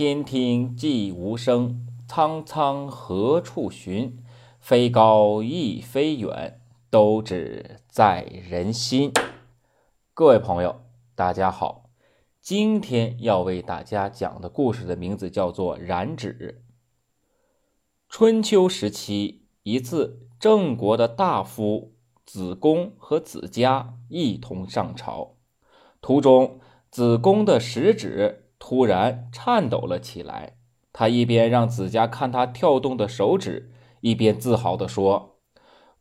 天听寂无声，苍苍何处寻？飞高亦飞远，都只在人心。各位朋友，大家好，今天要为大家讲的故事的名字叫做《染指》。春秋时期，一次郑国的大夫子贡和子嘉一同上朝，途中子贡的食指。突然颤抖了起来，他一边让子嘉看他跳动的手指，一边自豪地说：“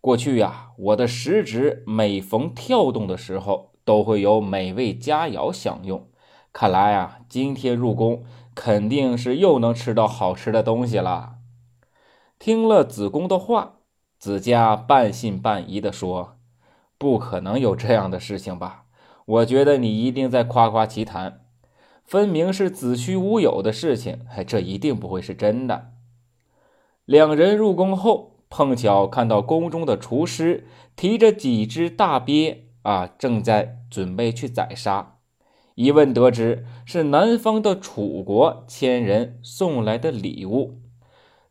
过去呀，我的食指每逢跳动的时候，都会有美味佳肴享用。看来啊，今天入宫肯定是又能吃到好吃的东西了。”听了子贡的话，子嘉半信半疑地说：“不可能有这样的事情吧？我觉得你一定在夸夸其谈。”分明是子虚乌有的事情，这一定不会是真的。两人入宫后，碰巧看到宫中的厨师提着几只大鳖啊，正在准备去宰杀。一问得知，是南方的楚国千人送来的礼物。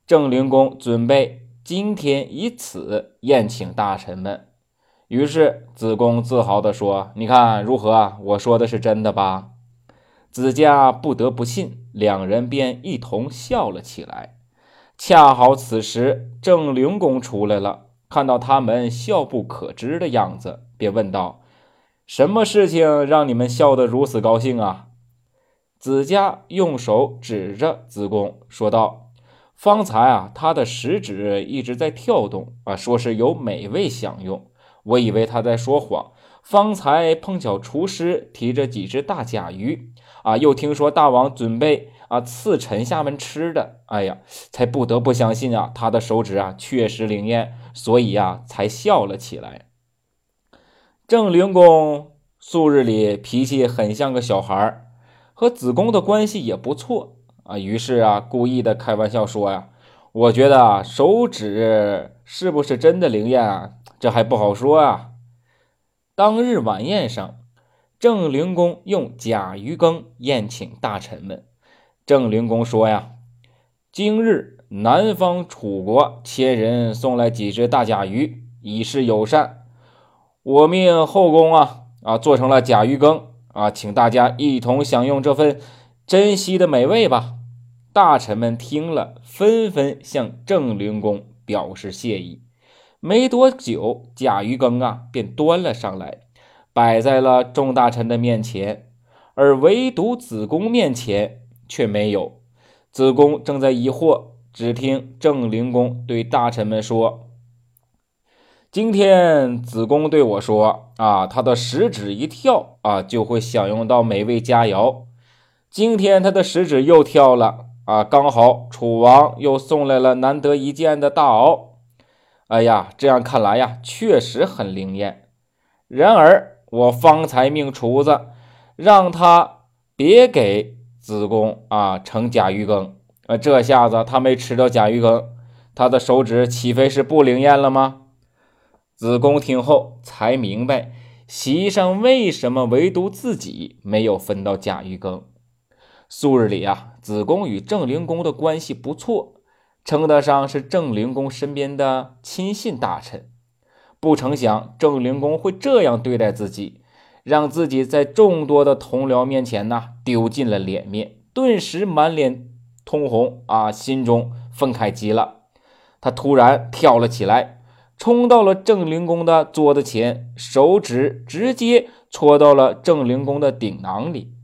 郑灵公准备今天以此宴请大臣们。于是子贡自豪地说：“你看如何？我说的是真的吧？”子嘉不得不信，两人便一同笑了起来。恰好此时，郑灵公出来了，看到他们笑不可支的样子，便问道：“什么事情让你们笑得如此高兴啊？”子嘉用手指着子贡说道：“方才啊，他的食指一直在跳动啊，说是有美味享用。我以为他在说谎。方才碰巧厨师提着几只大甲鱼。”啊！又听说大王准备啊赐臣下们吃的，哎呀，才不得不相信啊，他的手指啊确实灵验，所以呀才笑了起来。郑灵公素日里脾气很像个小孩和子贡的关系也不错啊，于是啊故意的开玩笑说呀：“我觉得手指是不是真的灵验啊？这还不好说啊。”当日晚宴上。郑灵公用甲鱼羹宴请大臣们。郑灵公说：“呀，今日南方楚国千人送来几只大甲鱼，以示友善。我命后宫啊啊做成了甲鱼羹啊，请大家一同享用这份珍稀的美味吧。”大臣们听了，纷纷向郑灵公表示谢意。没多久，甲鱼羹啊便端了上来。摆在了众大臣的面前，而唯独子贡面前却没有。子贡正在疑惑，只听郑灵公对大臣们说：“今天子贡对我说，啊，他的食指一跳啊，就会享用到美味佳肴。今天他的食指又跳了，啊，刚好楚王又送来了难得一见的大鳌。哎呀，这样看来呀，确实很灵验。然而。”我方才命厨子让他别给子贡啊盛甲鱼羹，呃，这下子他没吃到甲鱼羹，他的手指岂非是不灵验了吗？子贡听后才明白，席上为什么唯独自己没有分到甲鱼羹。素日里啊，子贡与郑灵公的关系不错，称得上是郑灵公身边的亲信大臣。不成想，郑灵公会这样对待自己，让自己在众多的同僚面前呢丢尽了脸面，顿时满脸通红啊，心中愤慨极了。他突然跳了起来，冲到了郑灵公的桌子前，手指直接戳到了郑灵公的顶囊里，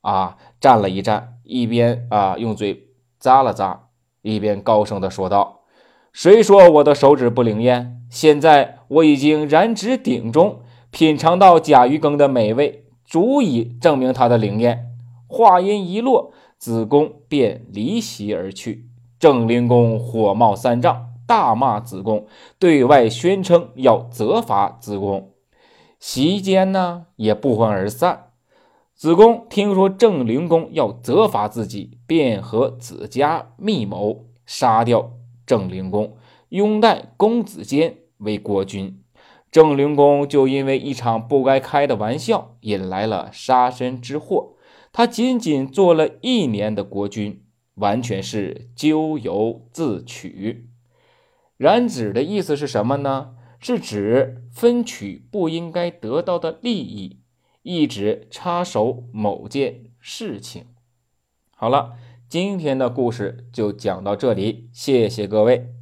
啊，站了一站，一边啊用嘴咂了咂，一边高声的说道。谁说我的手指不灵验？现在我已经燃指鼎中，品尝到甲鱼羹的美味，足以证明它的灵验。话音一落，子贡便离席而去。郑灵公火冒三丈，大骂子贡，对外宣称要责罚子贡。席间呢，也不欢而散。子贡听说郑灵公要责罚自己，便和子家密谋杀掉。郑灵公拥戴公子坚为国君，郑灵公就因为一场不该开的玩笑，引来了杀身之祸。他仅仅做了一年的国君，完全是咎由自取。染指的意思是什么呢？是指分取不应该得到的利益，一直插手某件事情。好了，今天的故事就讲到这里，谢谢各位。